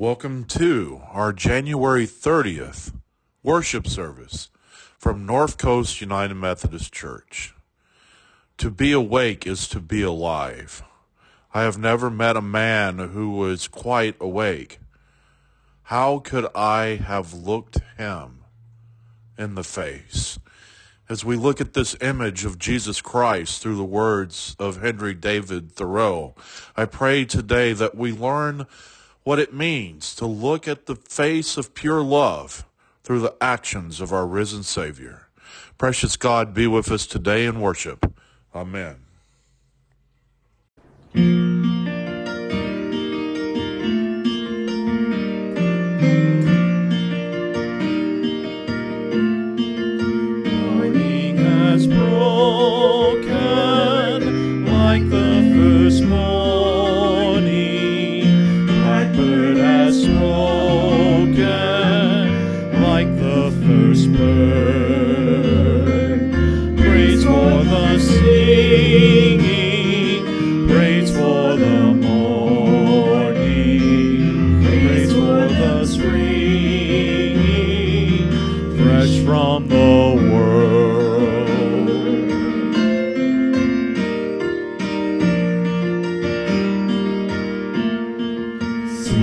Welcome to our January 30th worship service from North Coast United Methodist Church. To be awake is to be alive. I have never met a man who was quite awake. How could I have looked him in the face? As we look at this image of Jesus Christ through the words of Henry David Thoreau, I pray today that we learn what it means to look at the face of pure love through the actions of our risen Savior. Precious God, be with us today in worship. Amen.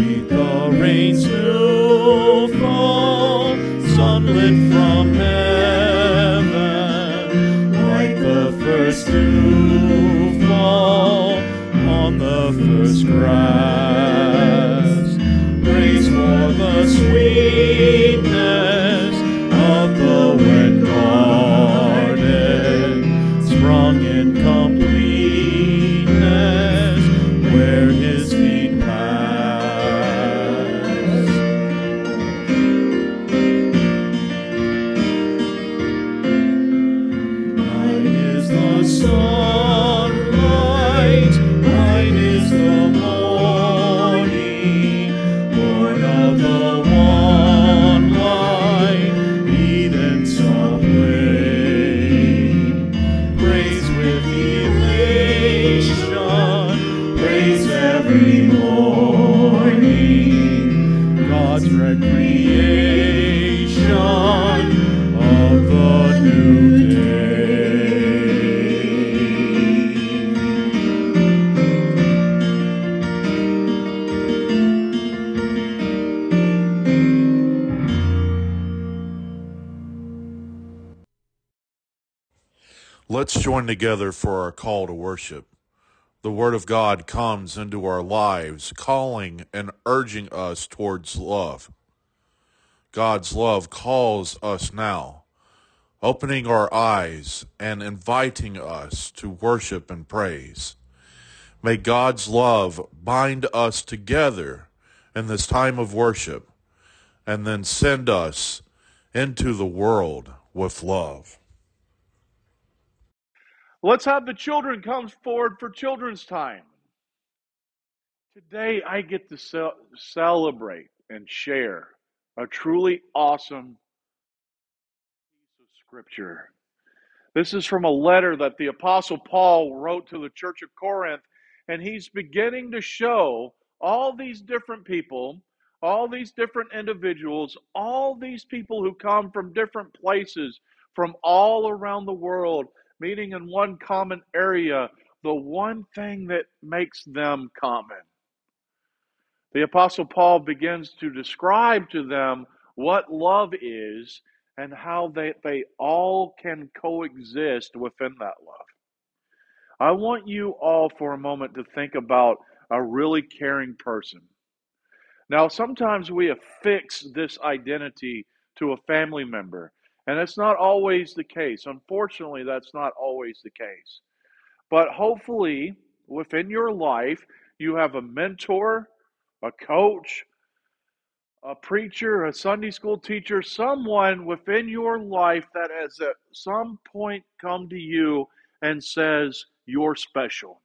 The fall, from heaven, like the first dew on the first grass. Praise for the sweetness Together for our call to worship. The Word of God comes into our lives, calling and urging us towards love. God's love calls us now, opening our eyes and inviting us to worship and praise. May God's love bind us together in this time of worship and then send us into the world with love. Let's have the children come forward for children's time. Today, I get to ce- celebrate and share a truly awesome piece of scripture. This is from a letter that the Apostle Paul wrote to the church of Corinth, and he's beginning to show all these different people, all these different individuals, all these people who come from different places from all around the world, meeting in one common area, the one thing that makes them common. The Apostle Paul begins to describe to them what love is and how they, they all can coexist within that love. I want you all for a moment to think about a really caring person. Now, sometimes we affix this identity to a family member, and it's not always the case. Unfortunately, that's not always the case. But hopefully, within your life, you have a mentor, a coach, a preacher, a Sunday school teacher, someone within your life that has at some point come to you and says, You're special.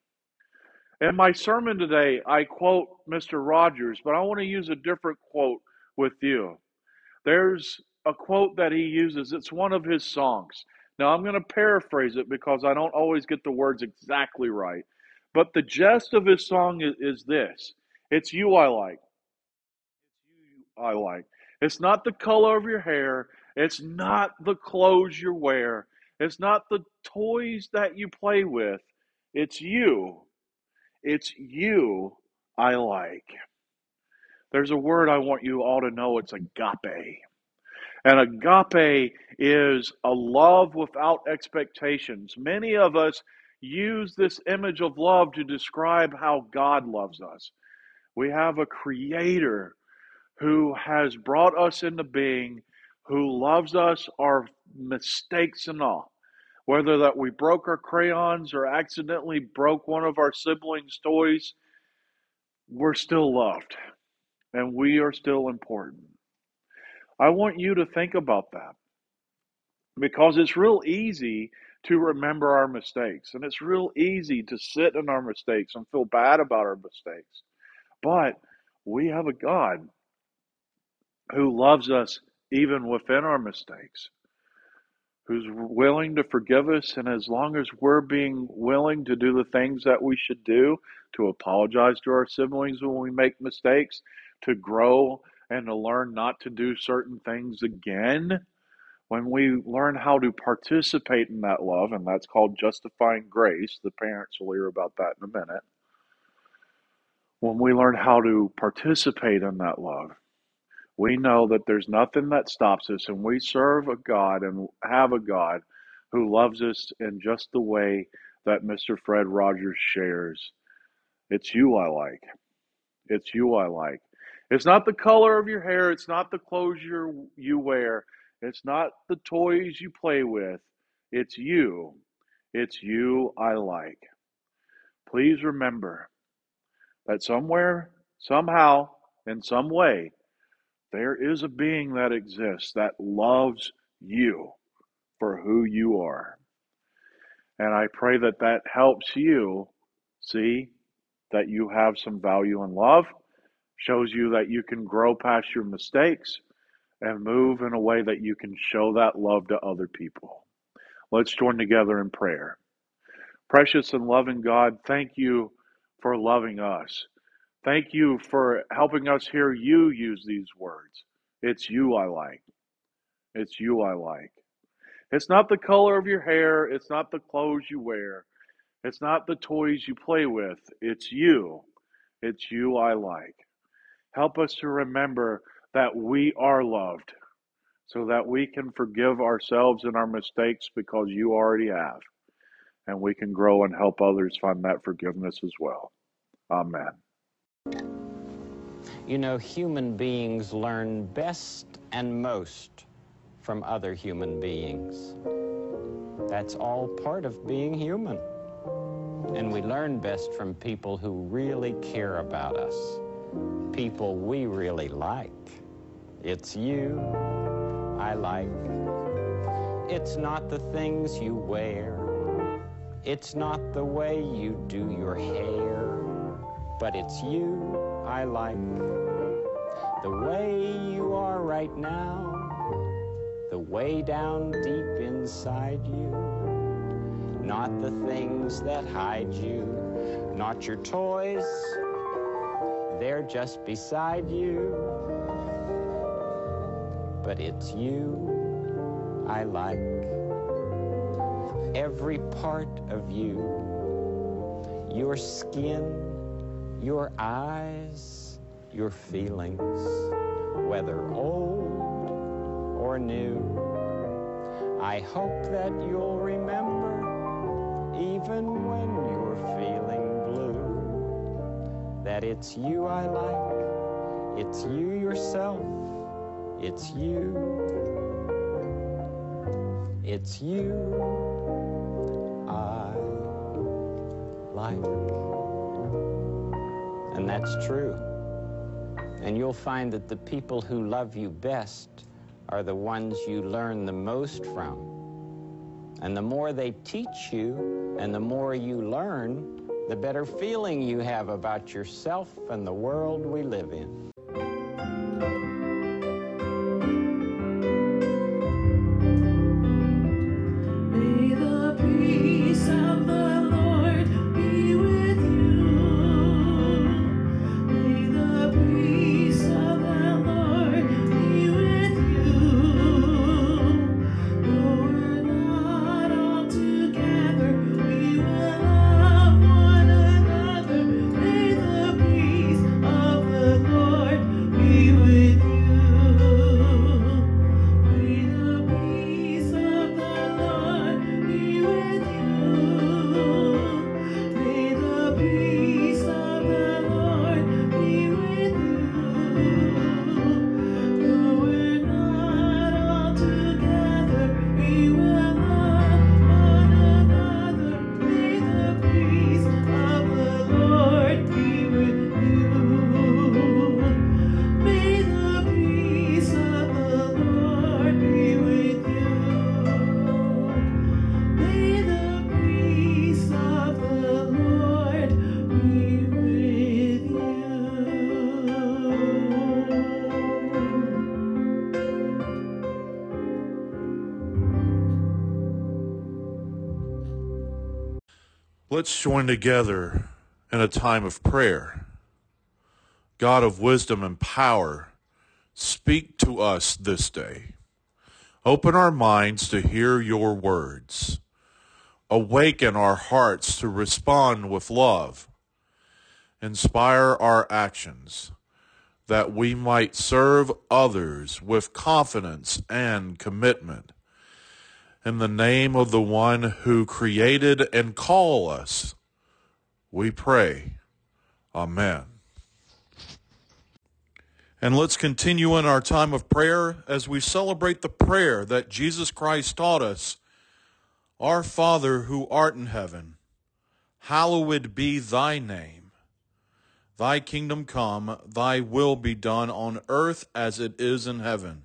In my sermon today, I quote Mr. Rogers, but I want to use a different quote with you. There's a quote that he uses, it's one of his songs. Now, I'm going to paraphrase it because I don't always get the words exactly right. But the gist of his song is, is this It's you I like. It's you I like. It's not the color of your hair. It's not the clothes you wear. It's not the toys that you play with. It's you. It's you I like. There's a word I want you all to know it's agape. And agape is a love without expectations. Many of us use this image of love to describe how God loves us. We have a creator who has brought us into being, who loves us, our mistakes and all. Whether that we broke our crayons or accidentally broke one of our siblings' toys, we're still loved and we are still important. I want you to think about that because it's real easy to remember our mistakes and it's real easy to sit in our mistakes and feel bad about our mistakes. But we have a God who loves us even within our mistakes, who's willing to forgive us. And as long as we're being willing to do the things that we should do, to apologize to our siblings when we make mistakes, to grow and to learn not to do certain things again, when we learn how to participate in that love, and that's called justifying grace, the parents will hear about that in a minute. When we learn how to participate in that love, we know that there's nothing that stops us, and we serve a God and have a God who loves us in just the way that Mr. Fred Rogers shares. It's you I like. It's you I like. It's not the color of your hair. It's not the clothes you you wear. It's not the toys you play with. It's you. It's you I like. Please remember that somewhere, somehow, in some way, there is a being that exists that loves you for who you are. And I pray that that helps you see that you have some value and love shows you that you can grow past your mistakes and move in a way that you can show that love to other people. Let's join together in prayer. Precious and loving God, thank you for loving us. Thank you for helping us hear you use these words. It's you I like. It's you I like. It's not the color of your hair. It's not the clothes you wear. It's not the toys you play with. It's you. It's you I like. Help us to remember that we are loved so that we can forgive ourselves and our mistakes because you already have. And we can grow and help others find that forgiveness as well. Amen. You know, human beings learn best and most from other human beings. That's all part of being human. And we learn best from people who really care about us people we really like. It's you I like. It's not the things you wear. It's not the way you do your hair. But it's you I like. The way you are right now. The way down deep inside you. Not the things that hide you. Not your toys they're just beside you. But it's you I like. Every part of you. Your skin, your eyes, your feelings, whether old or new. I hope that you'll remember even when that it's you I like, it's you yourself, it's you, it's you I like. And that's true. And you'll find that the people who love you best are the ones you learn the most from. And the more they teach you and the more you learn, the better feeling you have about yourself and the world we live in. Let's join together in a time of prayer. God of wisdom and power, speak to us this day. Open our minds to hear your words. Awaken our hearts to respond with love. Inspire our actions that we might serve others with confidence and commitment. In the name of the one who created and called us, we pray. Amen. And let's continue in our time of prayer as we celebrate the prayer that Jesus Christ taught us. Our Father who art in heaven, hallowed be thy name. Thy kingdom come, thy will be done on earth as it is in heaven.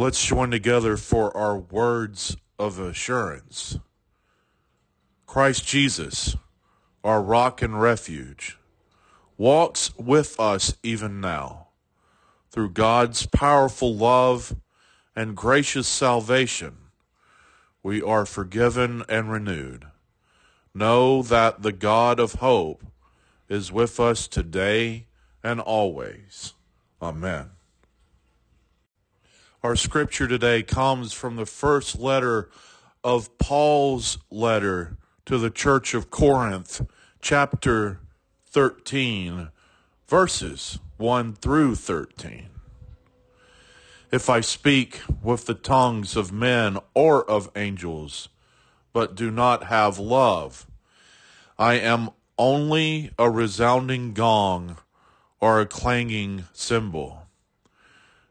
Let's join together for our words of assurance. Christ Jesus, our rock and refuge, walks with us even now. Through God's powerful love and gracious salvation, we are forgiven and renewed. Know that the God of hope is with us today and always. Amen. Our scripture today comes from the first letter of Paul's letter to the church of Corinth, chapter 13, verses 1 through 13. If I speak with the tongues of men or of angels, but do not have love, I am only a resounding gong or a clanging cymbal.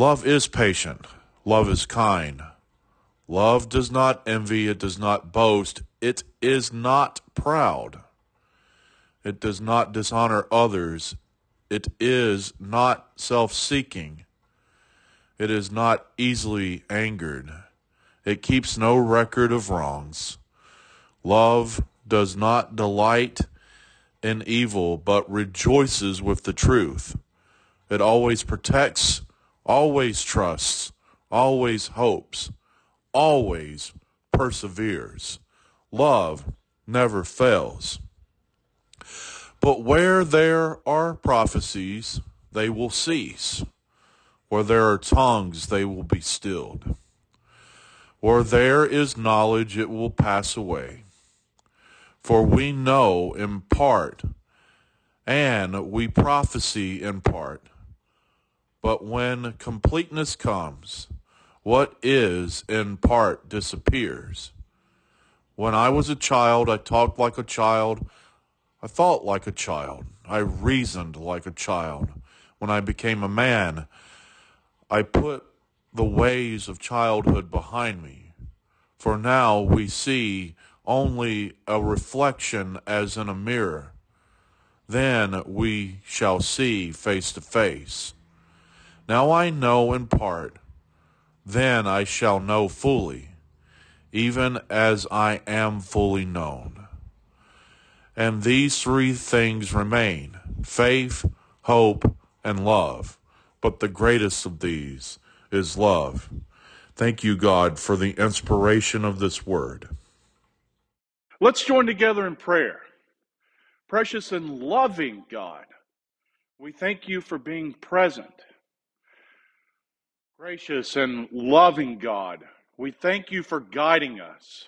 Love is patient. Love is kind. Love does not envy. It does not boast. It is not proud. It does not dishonor others. It is not self seeking. It is not easily angered. It keeps no record of wrongs. Love does not delight in evil, but rejoices with the truth. It always protects, always trusts, always hopes, always perseveres. Love never fails. But where there are prophecies, they will cease. Where there are tongues, they will be stilled. Where there is knowledge, it will pass away. For we know in part, and we prophesy in part. But when completeness comes, what is in part disappears. When I was a child, I talked like a child. I thought like a child. I reasoned like a child. When I became a man, I put the ways of childhood behind me. For now we see only a reflection as in a mirror. Then we shall see face to face. Now I know in part, then I shall know fully, even as I am fully known. And these three things remain faith, hope, and love. But the greatest of these is love. Thank you, God, for the inspiration of this word. Let's join together in prayer. Precious and loving God, we thank you for being present. Gracious and loving God, we thank you for guiding us.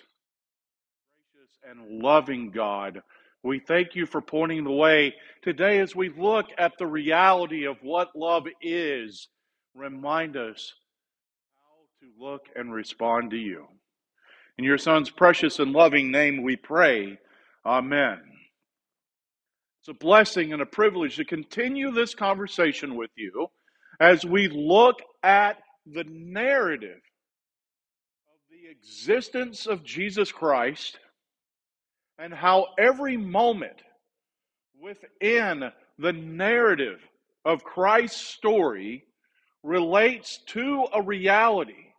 Gracious and loving God, we thank you for pointing the way today as we look at the reality of what love is. Remind us how to look and respond to you. In your Son's precious and loving name we pray. Amen. It's a blessing and a privilege to continue this conversation with you as we look at the narrative of the existence of Jesus Christ and how every moment within the narrative of Christ's story relates to a reality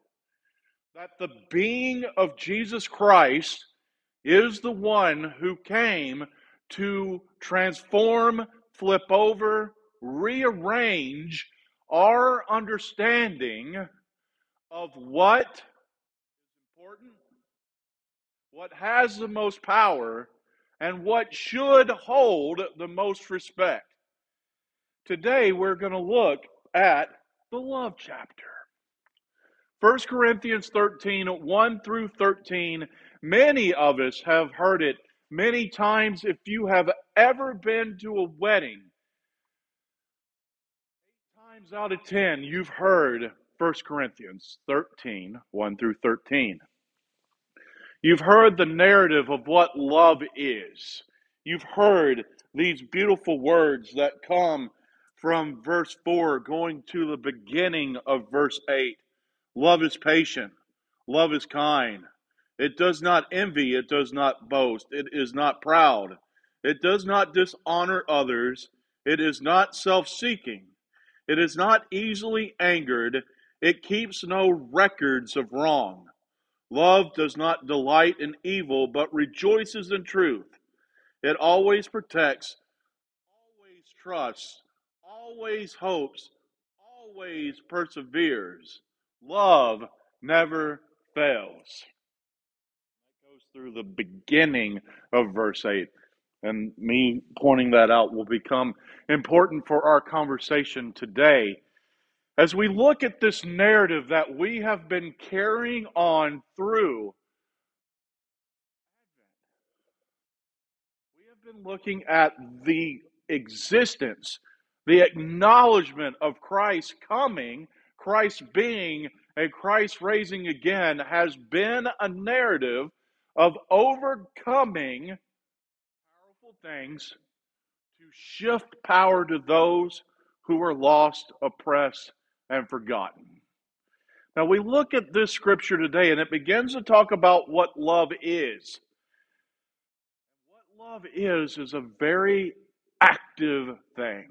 that the being of Jesus Christ is the one who came to transform, flip over, rearrange our understanding of what is important, what has the most power, and what should hold the most respect. Today, we're going to look at the love chapter. 1 Corinthians 13, 1 through 13. Many of us have heard it many times. If you have ever been to a wedding, times out of ten, you've heard 1 Corinthians 13, 1 through 13. You've heard the narrative of what love is. You've heard these beautiful words that come from verse 4 going to the beginning of verse 8. Love is patient. Love is kind. It does not envy. It does not boast. It is not proud. It does not dishonor others. It is not self seeking. It is not easily angered. It keeps no records of wrong. Love does not delight in evil, but rejoices in truth. It always protects, always trusts, always hopes, always perseveres. Love never fails. That goes through the beginning of verse 8. And me pointing that out will become important for our conversation today. As we look at this narrative that we have been carrying on through, we have been looking at the existence, the acknowledgement of Christ coming, Christ being, and Christ raising again has been a narrative of overcoming things to shift power to those who are lost, oppressed, and forgotten. Now we look at this scripture today and it begins to talk about what love is. What love is is a very active thing.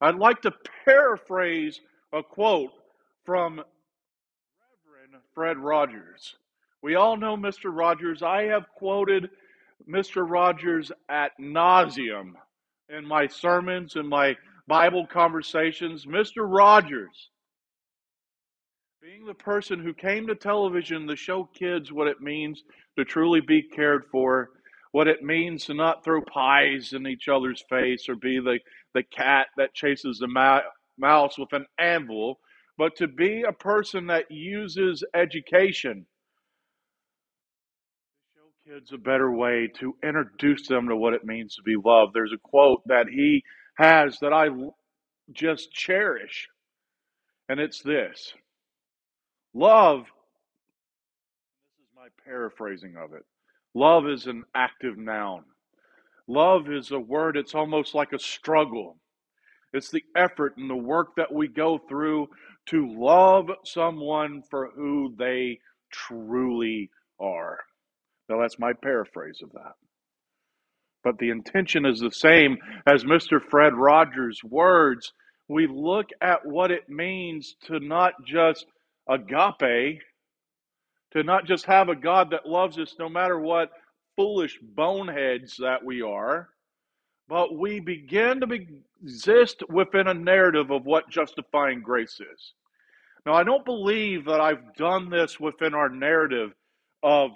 I'd like to paraphrase a quote from Reverend Fred Rogers. We all know Mr. Rogers. I have quoted Mr. Rogers at nauseum in my sermons and my Bible conversations. Mr. Rogers, being the person who came to television to show kids what it means to truly be cared for, what it means to not throw pies in each other's face or be the, the cat that chases the ma- mouse with an anvil, but to be a person that uses education kids a better way to introduce them to what it means to be loved. There's a quote that he has that I just cherish, and it's this Love, this is my paraphrasing of it. Love is an active noun. Love is a word, it's almost like a struggle. It's the effort and the work that we go through to love someone for who they truly are. Now, that's my paraphrase of that. But the intention is the same as Mr. Fred Rogers' words. We look at what it means to not just agape, to not just have a God that loves us no matter what foolish boneheads that we are, but we begin to be, exist within a narrative of what justifying grace is. Now, I don't believe that I've done this within our narrative of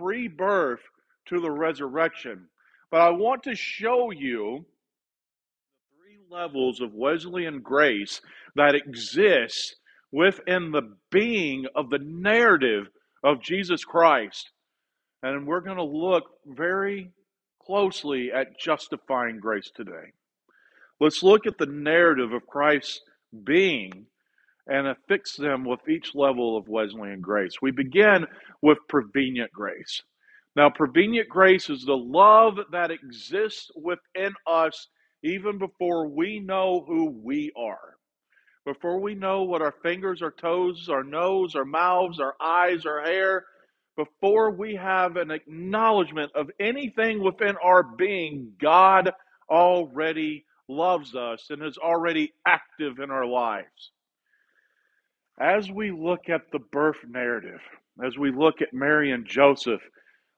pre birth to the resurrection. But I want to show you the three levels of Wesleyan grace that exist within the being of the narrative of Jesus Christ. And we're going to look very closely at justifying grace today. Let's look at the narrative of Christ's being and affix them with each level of Wesleyan grace. We begin with prevenient grace. Now, prevenient grace is the love that exists within us even before we know who we are. Before we know what our fingers, our toes, our nose, our mouths, our eyes, our hair, before we have an acknowledgement of anything within our being, God already loves us and is already active in our lives. As we look at the birth narrative, as we look at Mary and Joseph,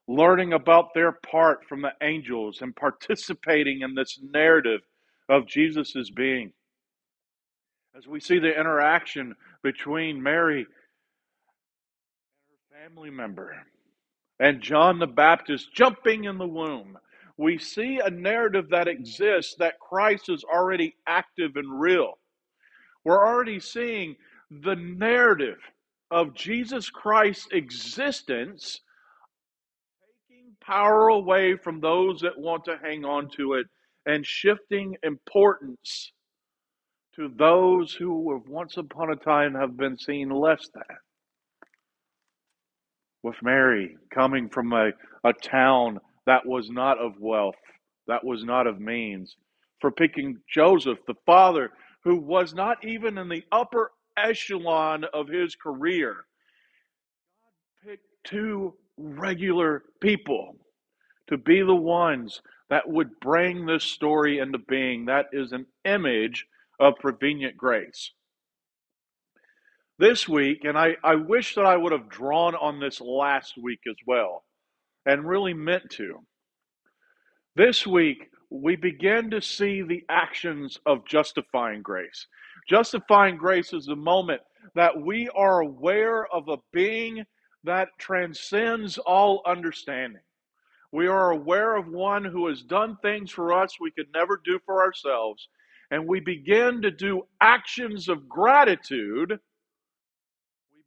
learning about their part from the angels and participating in this narrative of Jesus' being, as we see the interaction between Mary and her family member and John the Baptist jumping in the womb, we see a narrative that exists that Christ is already active and real. We're already seeing the narrative of Jesus Christ's existence taking power away from those that want to hang on to it and shifting importance to those who have once upon a time have been seen less than. With Mary coming from a, a town that was not of wealth, that was not of means, for picking Joseph, the father, who was not even in the upper echelon of his career. God picked two regular people to be the ones that would bring this story into being. That is an image of prevenient grace. This week, and I, I wish that I would have drawn on this last week as well, and really meant to. This week, we begin to see the actions of justifying grace. Justifying grace is the moment that we are aware of a being that transcends all understanding. We are aware of one who has done things for us we could never do for ourselves. And we begin to do actions of gratitude.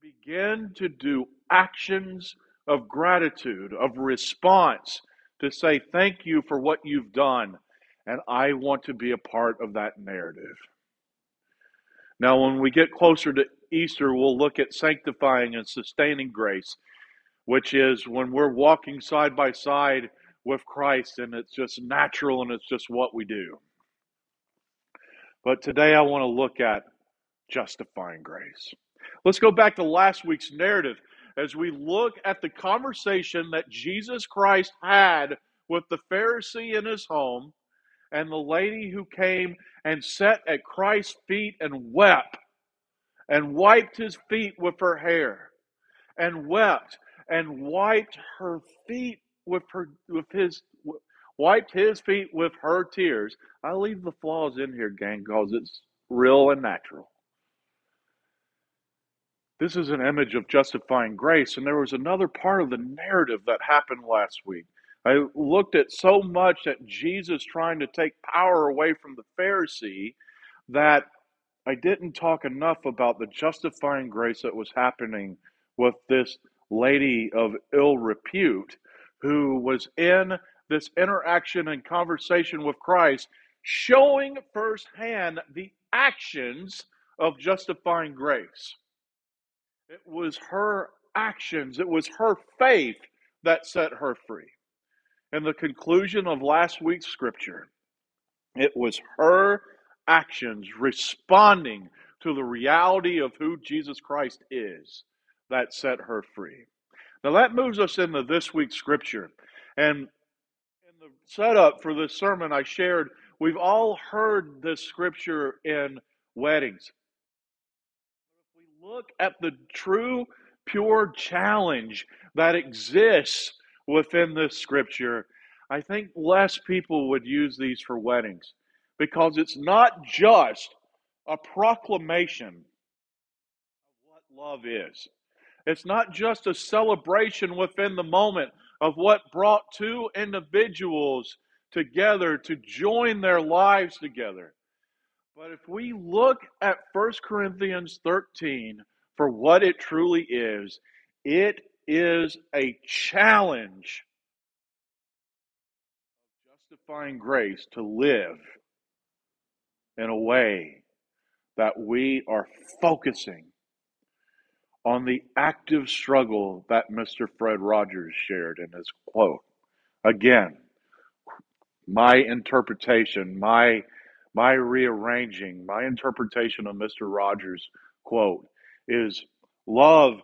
We begin to do actions of gratitude, of response, to say, Thank you for what you've done. And I want to be a part of that narrative. Now, when we get closer to Easter, we'll look at sanctifying and sustaining grace, which is when we're walking side by side with Christ and it's just natural and it's just what we do. But today I want to look at justifying grace. Let's go back to last week's narrative as we look at the conversation that Jesus Christ had with the Pharisee in his home and the lady who came and sat at Christ's feet and wept and wiped his feet with her hair and wept and wiped her feet with her with his wiped his feet with her tears. I leave the flaws in here, gang, because it's real and natural. This is an image of justifying grace, and there was another part of the narrative that happened last week. I looked at so much at Jesus trying to take power away from the Pharisee that I didn't talk enough about the justifying grace that was happening with this lady of ill repute who was in this interaction and conversation with Christ, showing firsthand the actions of justifying grace. It was her actions, it was her faith that set her free and the conclusion of last week's scripture. It was her actions responding to the reality of who Jesus Christ is that set her free. Now that moves us into this week's scripture. And in the setup for this sermon I shared, we've all heard this scripture in weddings. If we look at the true, pure challenge that exists within this scripture, I think less people would use these for weddings because it's not just a proclamation of what love is. It's not just a celebration within the moment of what brought two individuals together to join their lives together. But if we look at 1 Corinthians 13 for what it truly is, it is a challenge justifying grace to live in a way that we are focusing on the active struggle that Mr. Fred Rogers shared in his quote. Again, my interpretation, my my rearranging, my interpretation of Mr. Rogers' quote is love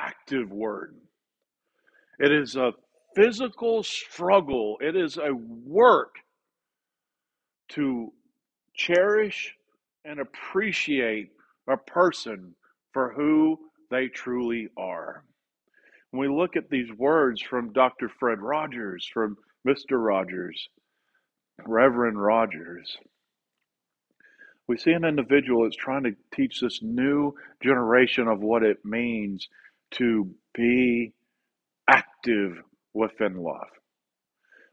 active word. It is a physical struggle, it is a work to cherish and appreciate a person for who they truly are. When we look at these words from Dr. Fred Rogers, from Mr. Rogers, Reverend Rogers, we see an individual that's trying to teach this new generation of what it means to be active within love,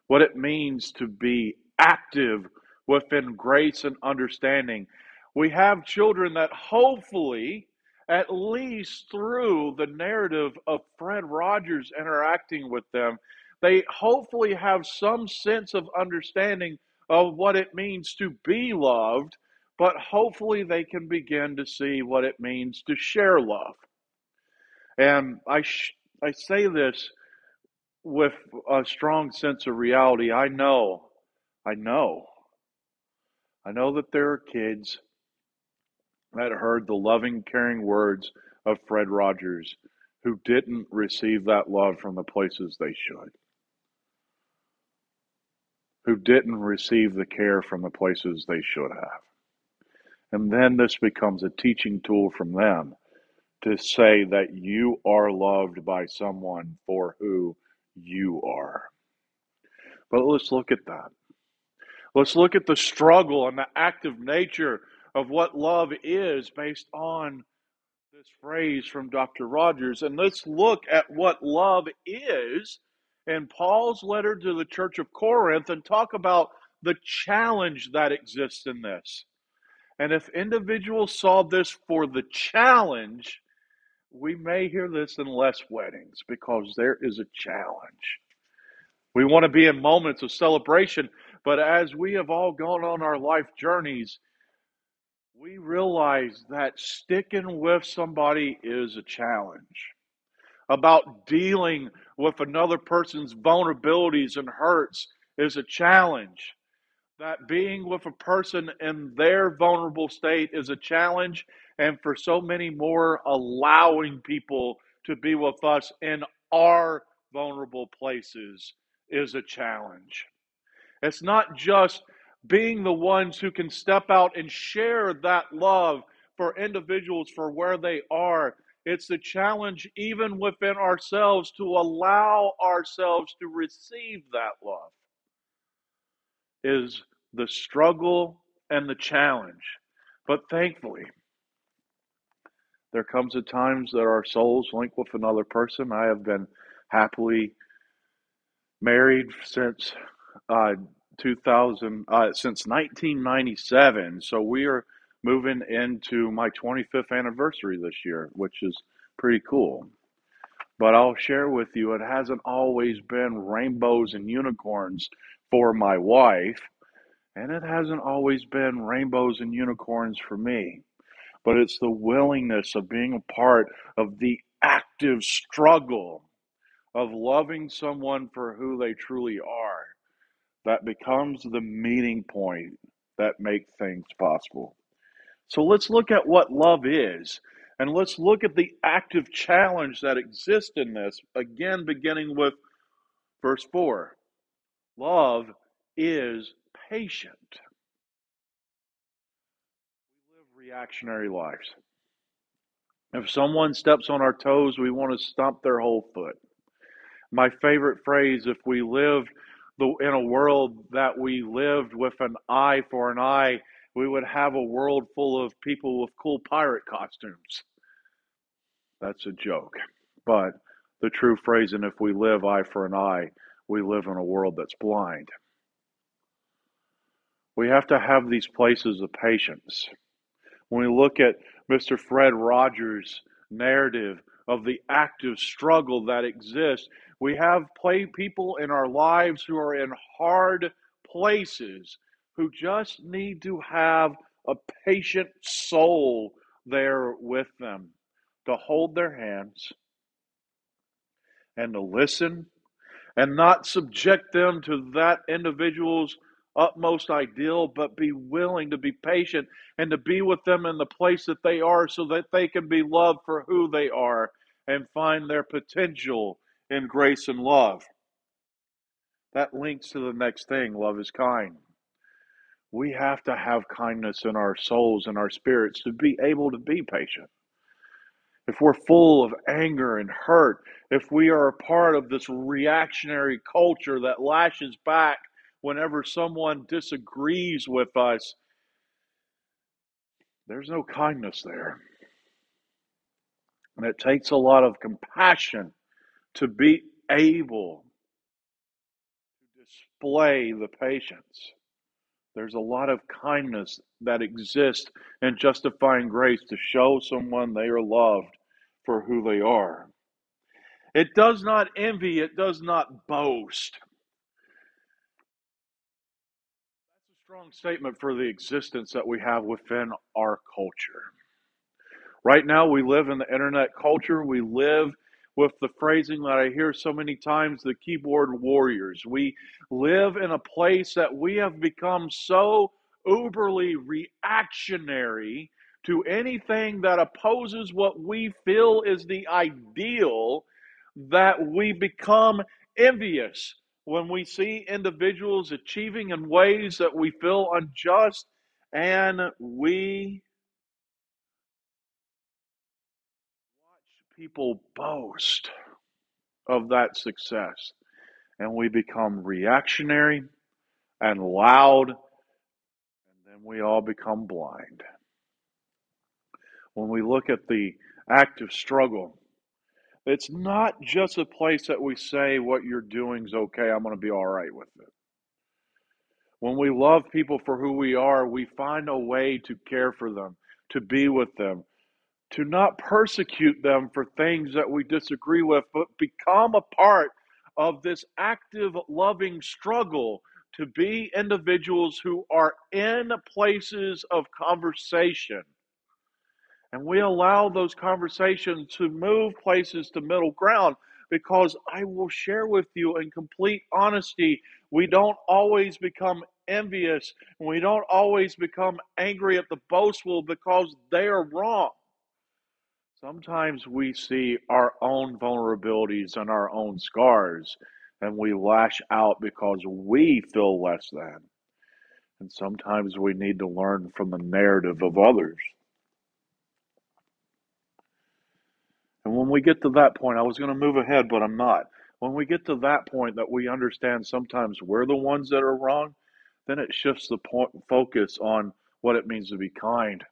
what it means to be active within grace and understanding. We have children that hopefully, at least through the narrative of Fred Rogers interacting with them, they hopefully have some sense of understanding of what it means to be loved, but hopefully they can begin to see what it means to share love. And I, sh- I say this with a strong sense of reality. I know, I know, I know that there are kids that heard the loving, caring words of Fred Rogers who didn't receive that love from the places they should, who didn't receive the care from the places they should have. And then this becomes a teaching tool from them to say that you are loved by someone for who you are. But let's look at that. Let's look at the struggle and the active nature of what love is based on this phrase from Dr. Rogers. And let's look at what love is in Paul's letter to the church of Corinth and talk about the challenge that exists in this. And if individuals saw this for the challenge, we may hear this in less weddings because there is a challenge. We want to be in moments of celebration, but as we have all gone on our life journeys, we realize that sticking with somebody is a challenge. About dealing with another person's vulnerabilities and hurts is a challenge that being with a person in their vulnerable state is a challenge, and for so many more, allowing people to be with us in our vulnerable places is a challenge. It's not just being the ones who can step out and share that love for individuals for where they are. It's the challenge, even within ourselves, to allow ourselves to receive that love is the struggle and the challenge. But thankfully, there comes a times that our souls link with another person. I have been happily married since uh, 2000, uh, since 1997. So we are moving into my 25th anniversary this year, which is pretty cool. But I'll share with you, it hasn't always been rainbows and unicorns for my wife, and it hasn't always been rainbows and unicorns for me. But it's the willingness of being a part of the active struggle of loving someone for who they truly are that becomes the meeting point that make things possible. So let's look at what love is. And let's look at the active challenge that exists in this, again, beginning with verse 4. Love is patient. We live reactionary lives. If someone steps on our toes, we want to stomp their whole foot. My favorite phrase if we lived in a world that we lived with an eye for an eye, we would have a world full of people with cool pirate costumes. That's a joke. But the true phrase, and if we live eye for an eye, we live in a world that's blind. We have to have these places of patience. When we look at Mr. Fred Rogers' narrative of the active struggle that exists, we have play people in our lives who are in hard places who just need to have a patient soul there with them to hold their hands and to listen and not subject them to that individual's utmost ideal, but be willing to be patient and to be with them in the place that they are so that they can be loved for who they are and find their potential in grace and love. That links to the next thing love is kind. We have to have kindness in our souls and our spirits to be able to be patient. If we're full of anger and hurt, if we are a part of this reactionary culture that lashes back whenever someone disagrees with us, there's no kindness there. And it takes a lot of compassion to be able to display the patience. There's a lot of kindness that exists in justifying grace to show someone they are loved for who they are. It does not envy, it does not boast. That's a strong statement for the existence that we have within our culture. Right now, we live in the internet culture. We live with the phrasing that I hear so many times the keyboard warriors. We live in a place that we have become so uberly reactionary to anything that opposes what we feel is the ideal that we become envious when we see individuals achieving in ways that we feel unjust and we watch people boast of that success and we become reactionary and loud, and then we all become blind. When we look at the active struggle, it's not just a place that we say what you're doing is okay, I'm going to be all right with it. When we love people for who we are, we find a way to care for them, to be with them, to not persecute them for things that we disagree with, but become a part of this active, loving struggle to be individuals who are in places of conversation. And we allow those conversations to move places to middle ground because I will share with you in complete honesty, we don't always become envious and we don't always become angry at the boastful because they are wrong. Sometimes we see our own vulnerabilities and our own scars, and we lash out because we feel less than. And sometimes we need to learn from the narrative of others. And when we get to that point, I was going to move ahead, but I'm not. When we get to that point that we understand sometimes we're the ones that are wrong, then it shifts the point, focus on what it means to be kind.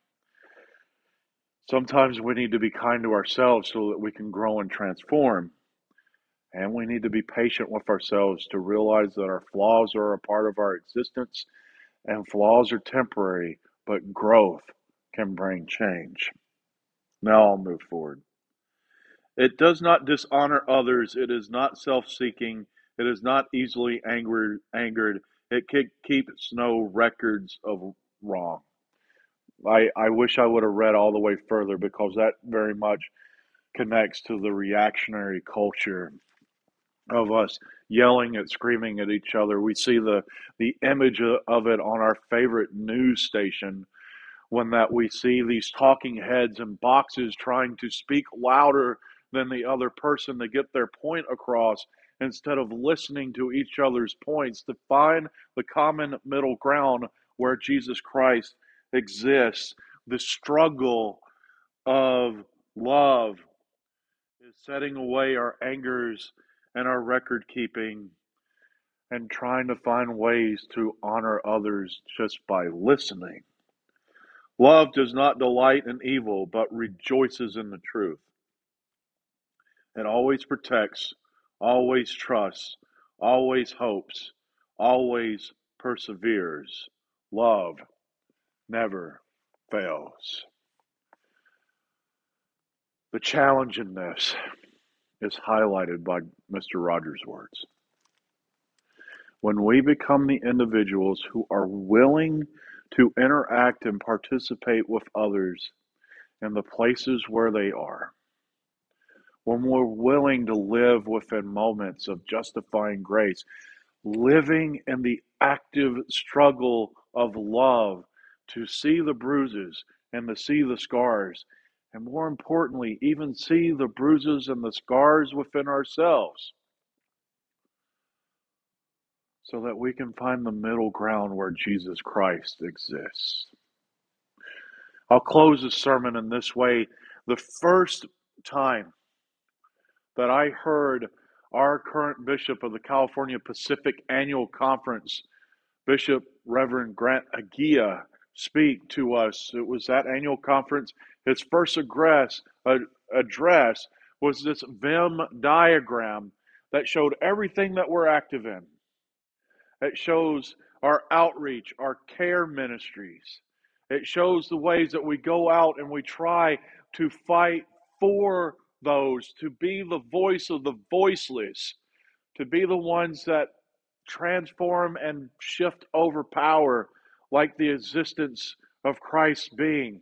Sometimes we need to be kind to ourselves so that we can grow and transform. And we need to be patient with ourselves to realize that our flaws are a part of our existence and flaws are temporary, but growth can bring change. Now I'll move forward. It does not dishonor others. It is not self seeking. It is not easily angered. angered. It keeps no records of wrong. I, I wish I would have read all the way further because that very much connects to the reactionary culture of us yelling and screaming at each other. We see the the image of it on our favorite news station when that we see these talking heads and boxes trying to speak louder than the other person to get their point across instead of listening to each other's points to find the common middle ground where Jesus Christ exists, the struggle of love is setting away our angers and our record keeping and trying to find ways to honor others just by listening. Love does not delight in evil, but rejoices in the truth. It always protects, always trusts, always hopes, always perseveres. Love never fails. The challenge in this is highlighted by Mr. Rogers' words. When we become the individuals who are willing to interact and participate with others in the places where they are, when we're willing to live within moments of justifying grace, living in the active struggle of love to see the bruises and to see the scars, and more importantly, even see the bruises and the scars within ourselves so that we can find the middle ground where Jesus Christ exists. I'll close the sermon in this way. The first time that I heard our current bishop of the California Pacific Annual Conference, Bishop Reverend Grant Hagiya, speak to us. It was that annual conference. His first address, address was this Venn diagram that showed everything that we're active in. It shows our outreach, our care ministries. It shows the ways that we go out and we try to fight for those, to be the voice of the voiceless, to be the ones that transform and shift over power like the existence of Christ's being.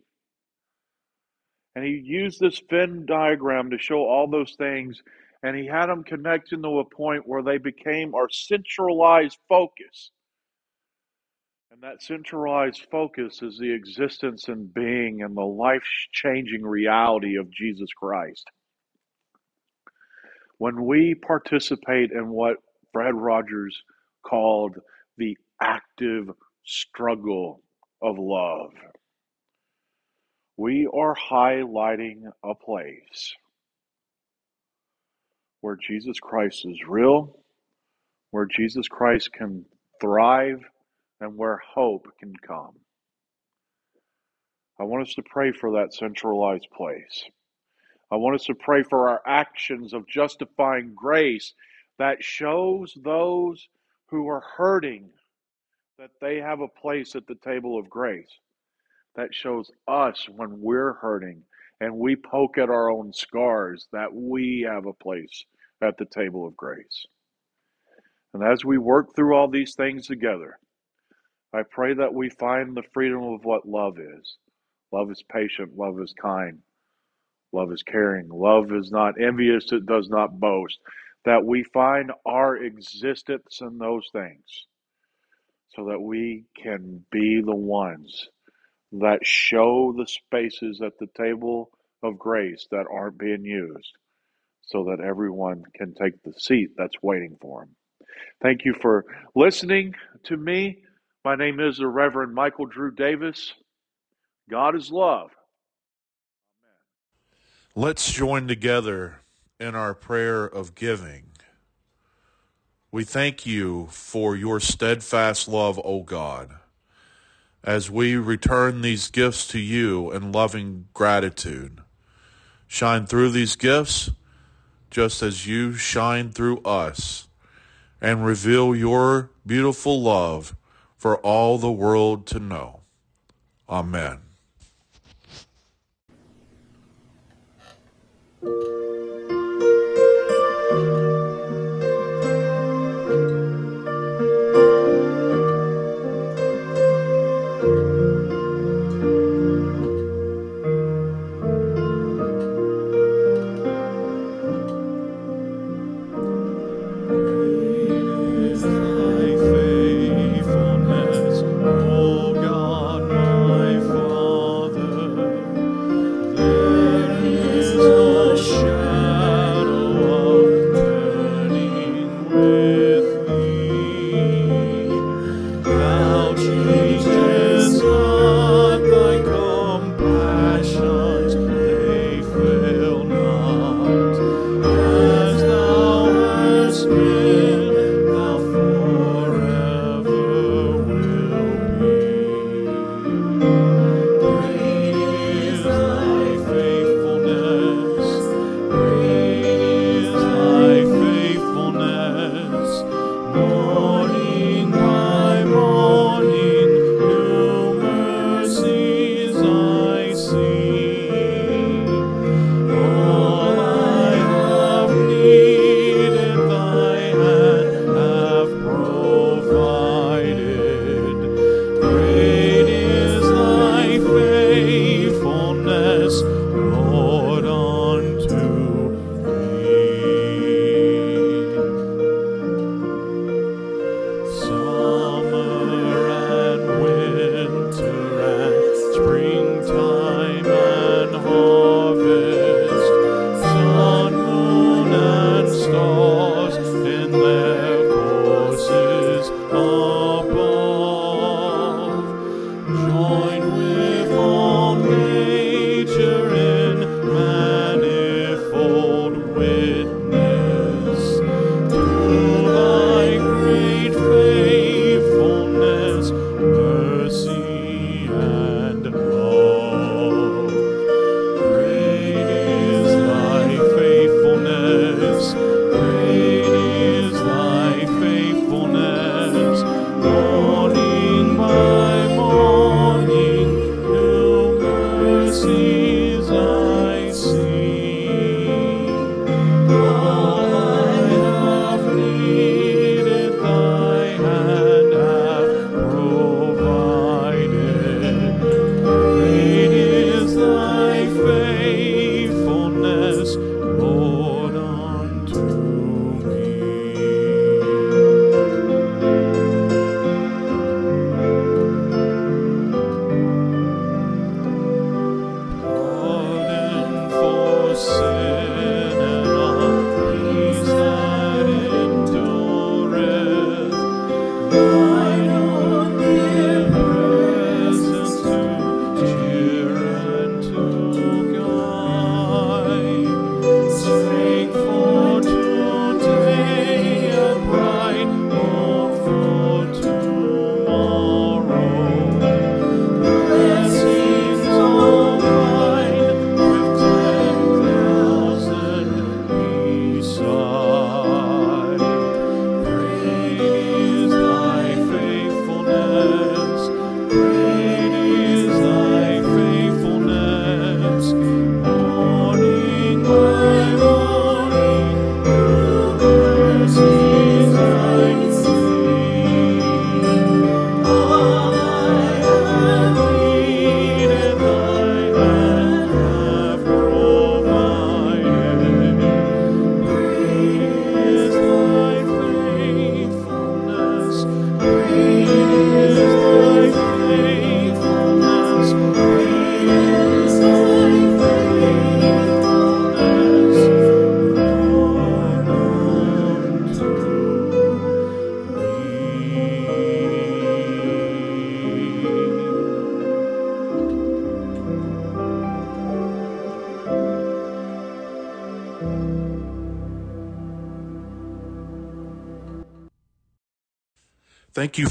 And he used this Venn diagram to show all those things, and he had them connect to a point where they became our centralized focus. And that centralized focus is the existence and being and the life changing reality of Jesus Christ. When we participate in what Fred Rogers called the active struggle of love. We are highlighting a place where Jesus Christ is real, where Jesus Christ can thrive and where hope can come. I want us to pray for that centralized place. I want us to pray for our actions of justifying grace that shows those who are hurting that they have a place at the table of grace. That shows us when we're hurting and we poke at our own scars that we have a place at the table of grace. And as we work through all these things together, I pray that we find the freedom of what love is. Love is patient, love is kind, love is caring, love is not envious, it does not boast. That we find our existence in those things so that we can be the ones that show the spaces at the table of grace that aren't being used so that everyone can take the seat that's waiting for them. Thank you for listening to me. My name is the Reverend Michael Drew Davis. God is love. Let's join together in our prayer of giving. We thank you for your steadfast love, O God, as we return these gifts to you in loving gratitude. Shine through these gifts just as you shine through us and reveal your beautiful love for all the world to know. Amen. Is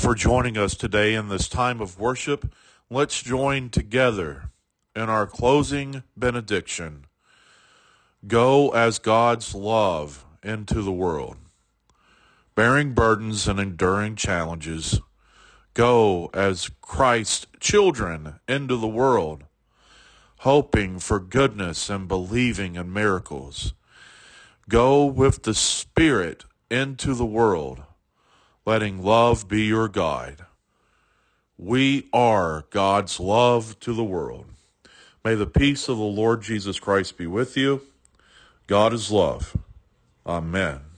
for joining us today in this time of worship. Let's join together in our closing benediction. Go as God's love into the world, bearing burdens and enduring challenges. Go as Christ's children into the world, hoping for goodness and believing in miracles. Go with the Spirit into the world letting love be your guide. We are God's love to the world. May the peace of the Lord Jesus Christ be with you. God is love. Amen.